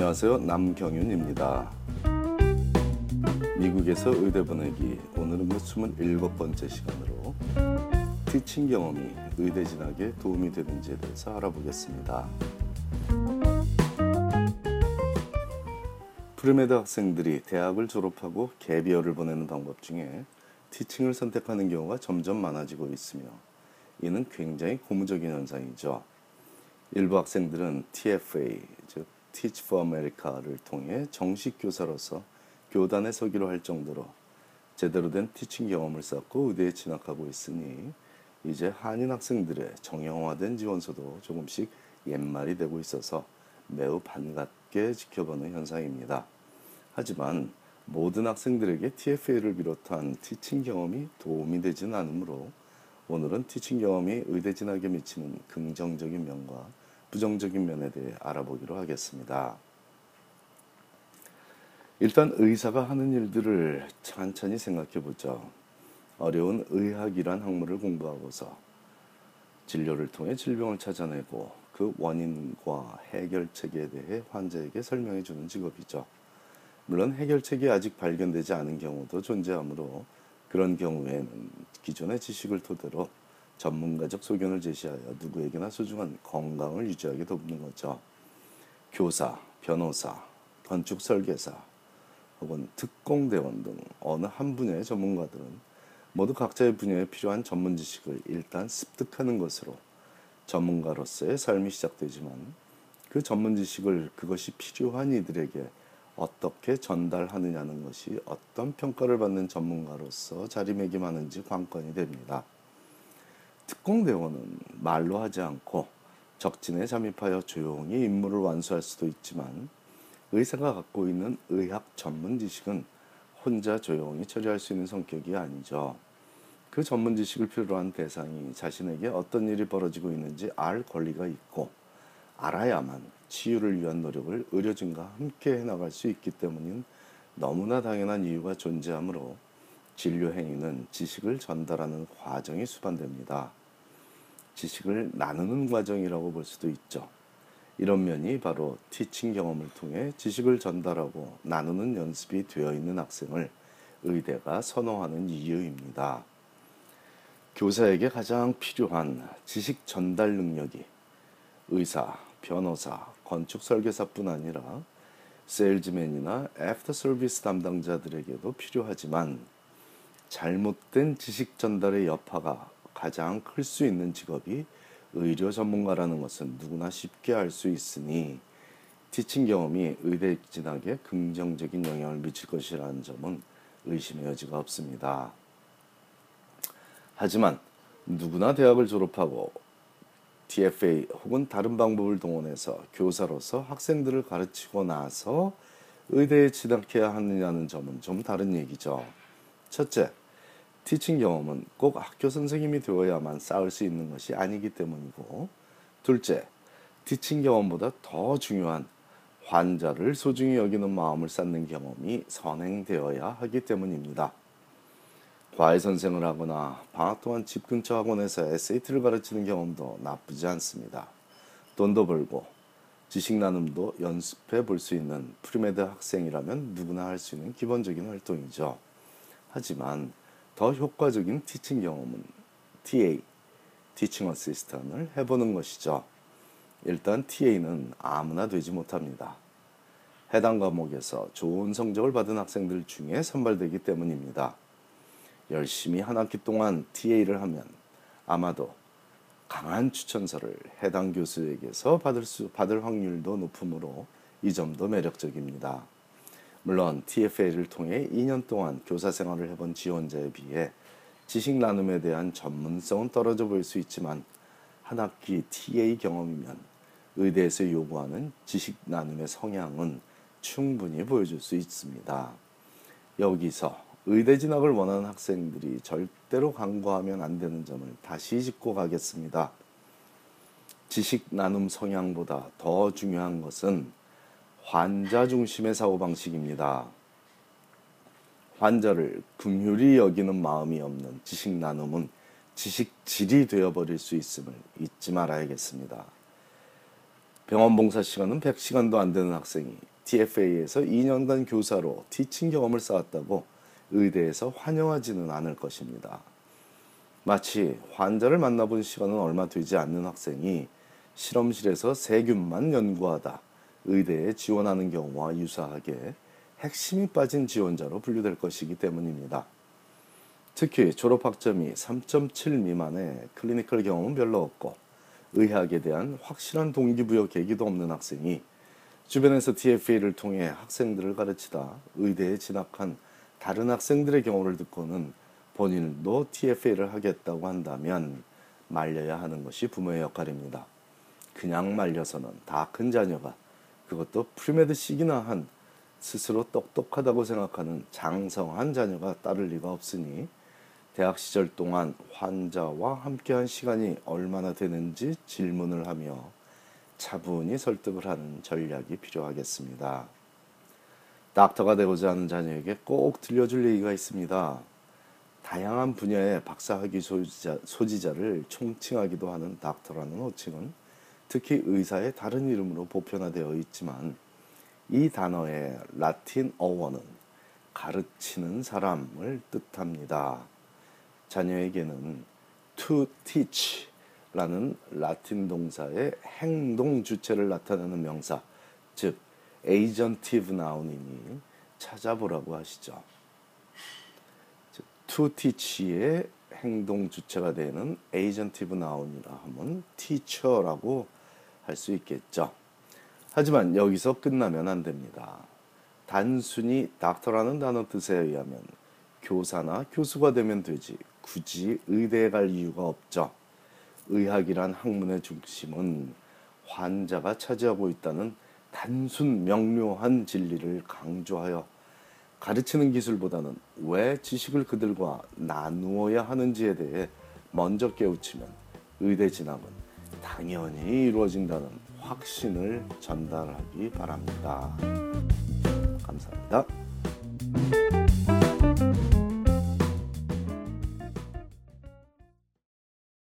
안녕하세요. 남경윤입니다. 미국에서 의대 보내기 오늘은 그 27번째 시간으로 teaching 경험이 의대 진학에 도움이 되는지에 대해서 알아보겠습니다. premed 학생들이 대학을 졸업하고 gap year를 보내는 방법 중에 teaching을 선택하는 경우가 점점 많아지고 있으며 이는 굉장히 고무적인 현상이죠. 일부 학생들은 TFA, 즉 Teach for America를 통해 정식 교사로서 교단에 서기로 할 정도로 제대로 된 티칭 경험을 쌓고 의대에 진학하고 있으니 이제 한인 학생들의 정형화된 지원서도 조금씩 옛말이 되고 있어서 매우 반갑게 지켜보는 현상입니다. 하지만 모든 학생들에게 TFA를 비롯한 티칭 경험이 도움이 되지는 않으므로 오늘은 티칭 경험이 의대 진학에 미치는 긍정적인 면과 부정적인 면에 대해 알아보기로 하겠습니다. 일단 의사가 하는 일들을 천천히 생각해 보죠. 어려운 의학이란 학문을 공부하고서 진료를 통해 질병을 찾아내고 그 원인과 해결책에 대해 환자에게 설명해 주는 직업이죠. 물론 해결책이 아직 발견되지 않은 경우도 존재하므로 그런 경우에는 기존의 지식을 토대로 전문가적 소견을 제시하여 누구에게나 소중한 건강을 유지하게 돕는 거죠. 교사, 변호사, 건축 설계사, 혹은 특공대원 등 어느 한 분야의 전문가들은 모두 각자의 분야에 필요한 전문 지식을 일단 습득하는 것으로 전문가로서의 삶이 시작되지만 그 전문 지식을 그것이 필요한 이들에게 어떻게 전달하느냐는 것이 어떤 평가를 받는 전문가로서 자리매김하는지 관건이 됩니다. 특공 대원은 말로 하지 않고 적진에 잠입하여 조용히 임무를 완수할 수도 있지만 의사가 갖고 있는 의학 전문 지식은 혼자 조용히 처리할 수 있는 성격이 아니죠. 그 전문 지식을 필요로 한 대상이 자신에게 어떤 일이 벌어지고 있는지 알 권리가 있고 알아야만 치유를 위한 노력을 의료진과 함께 해나갈 수 있기 때문인 너무나 당연한 이유가 존재하므로 진료 행위는 지식을 전달하는 과정이 수반됩니다. 지식을 나누는 과정이라고 볼 수도 있죠. 이런 면이 바로 티칭 경험을 통해 지식을 전달하고 나누는 연습이 되어 있는 학생을 의대가 선호하는 이유입니다. 교사에게 가장 필요한 지식 전달 능력이 의사, 변호사, 건축 설계사뿐 아니라 세일즈맨이나 애프터 서비스 담당자들에게도 필요하지만 잘못된 지식 전달의 여파가 가장 클 수 있는 직업이 의료 전문가라는 것은 누구나 쉽게 알 수 있으니 teaching 경험이 의대 진학에 긍정적인 영향을 미칠 것이라는 점은 의심의 여지가 없습니다. 하지만 누구나 대학을 졸업하고 TFA 혹은 다른 방법을 동원해서 교사로서 학생들을 가르치고 나서 의대에 진학해야 하느냐는 점은 좀 다른 얘기죠. 첫째, 티칭 경험은 꼭 학교 선생님이 되어야만 쌓을 수 있는 것이 아니기 때문이고 둘째, 티칭 경험보다 더 중요한 환자를 소중히 여기는 마음을 쌓는 경험이 선행되어야 하기 때문입니다. 과외 선생을 하거나 방학 동안 집 근처 학원에서 SAT를 가르치는 경험도 나쁘지 않습니다. 돈도 벌고 지식 나눔도 연습해 볼 수 있는 premed 학생이라면 누구나 할 수 있는 기본적인 활동이죠. 하지만 더 효과적인 teaching 경험은 TA, teaching assistant을 해보는 것이죠. 일단 TA는 아무나 되지 못합니다. 해당 과목에서 좋은 성적을 받은 학생들 중에 선발되기 때문입니다. 열심히 한 학기 동안 TA를 하면 아마도 강한 추천서를 해당 교수에게서 받을 수 받을 확률도 높으므로 이 점도 매력적입니다. 물론 TFA를 통해 2년 동안 교사 생활을 해본 지원자에 비해 지식 나눔에 대한 전문성은 떨어져 보일 수 있지만 한 학기 TA 경험이면 의대에서 요구하는 지식 나눔의 성향은 충분히 보여줄 수 있습니다. 여기서 의대 진학을 원하는 학생들이 절대로 간과하면 안 되는 점을 다시 짚고 가겠습니다. 지식 나눔 성향보다 더 중요한 것은 환자 중심의 사고방식입니다. 환자를 긍휼히 여기는 마음이 없는 지식 나눔은 지식질이 되어버릴 수 있음을 잊지 말아야겠습니다. 병원 봉사 시간은 100시간도 안 되는 학생이 DFA에서 2년간 교사로 티칭 경험을 쌓았다고 의대에서 환영하지는 않을 것입니다. 마치 환자를 만나본 시간은 얼마 되지 않는 학생이 실험실에서 세균만 연구하다 의대에 지원하는 경우와 유사하게 핵심이 빠진 지원자로 분류될 것이기 때문입니다. 특히 졸업학점이 3.7 미만의 클리니컬 경험은 별로 없고 의학에 대한 확실한 동기부여 계기도 없는 학생이 주변에서 TFA를 통해 학생들을 가르치다 의대에 진학한 다른 학생들의 경우를 듣고는 본인도 TFA를 하겠다고 한다면 말려야 하는 것이 부모의 역할입니다. 그냥 말려서는 다 큰 자녀가 그것도 프리메드식이나 한 스스로 똑똑하다고 생각하는 장성한 자녀가 따를 리가 없으니 대학 시절 동안 환자와 함께한 시간이 얼마나 되는지 질문을 하며 차분히 설득을 하는 전략이 필요하겠습니다. 닥터가 되고자 하는 자녀에게 꼭 들려줄 얘기가 있습니다. 다양한 분야의 박사학위 소지자, 소지자를 총칭하기도 하는 닥터라는 호칭은 특히 의사의 다른 이름으로 보편화되어 있지만 이 단어의 라틴 어원은 가르치는 사람을 뜻합니다. 자녀에게는 to teach 라는 라틴 동사의 행동 주체를 나타내는 명사, 즉 agentive noun이니 찾아보라고 하시죠. to teach의 행동 주체가 되는 agentive noun이라 하면 teacher라고 할수 있겠죠. 하지만 여기서 끝나면 안 됩니다. 단순히 닥터라는 단어 뜻에 의하면 교사나 교수가 되면 되지 굳이 의대에 갈 이유가 없죠. 의학이란 학문의 중심은 환자가 차지하고 있다는 단순 명료한 진리를 강조하여 가르치는 기술보다는 왜 지식을 그들과 나누어야 하는지에 대해 먼저 깨우치면 의대 진학은 당연히 이루어진다는 확신을 전달하기 바랍니다. 감사합니다.